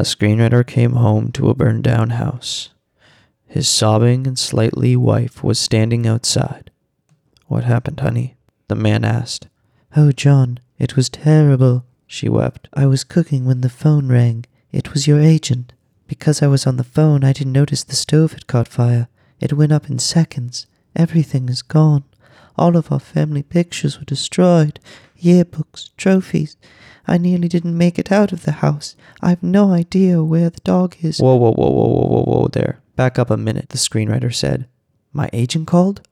A screenwriter came home to a burned down house. His sobbing and slightly wife was standing outside. What happened, honey? The man asked. Oh, John, it was terrible, she wept. I was cooking when the phone rang. It was your agent. Because I was on the phone, I didn't notice the stove had caught fire. It went up in seconds. Everything is gone. All of our family pictures were destroyed yearbooks, trophies. I nearly didn't make it out of the house. I've no idea where the dog is. Whoa, whoa, whoa, whoa, whoa, whoa, whoa, there. Back up a minute, the screenwriter said. My agent called?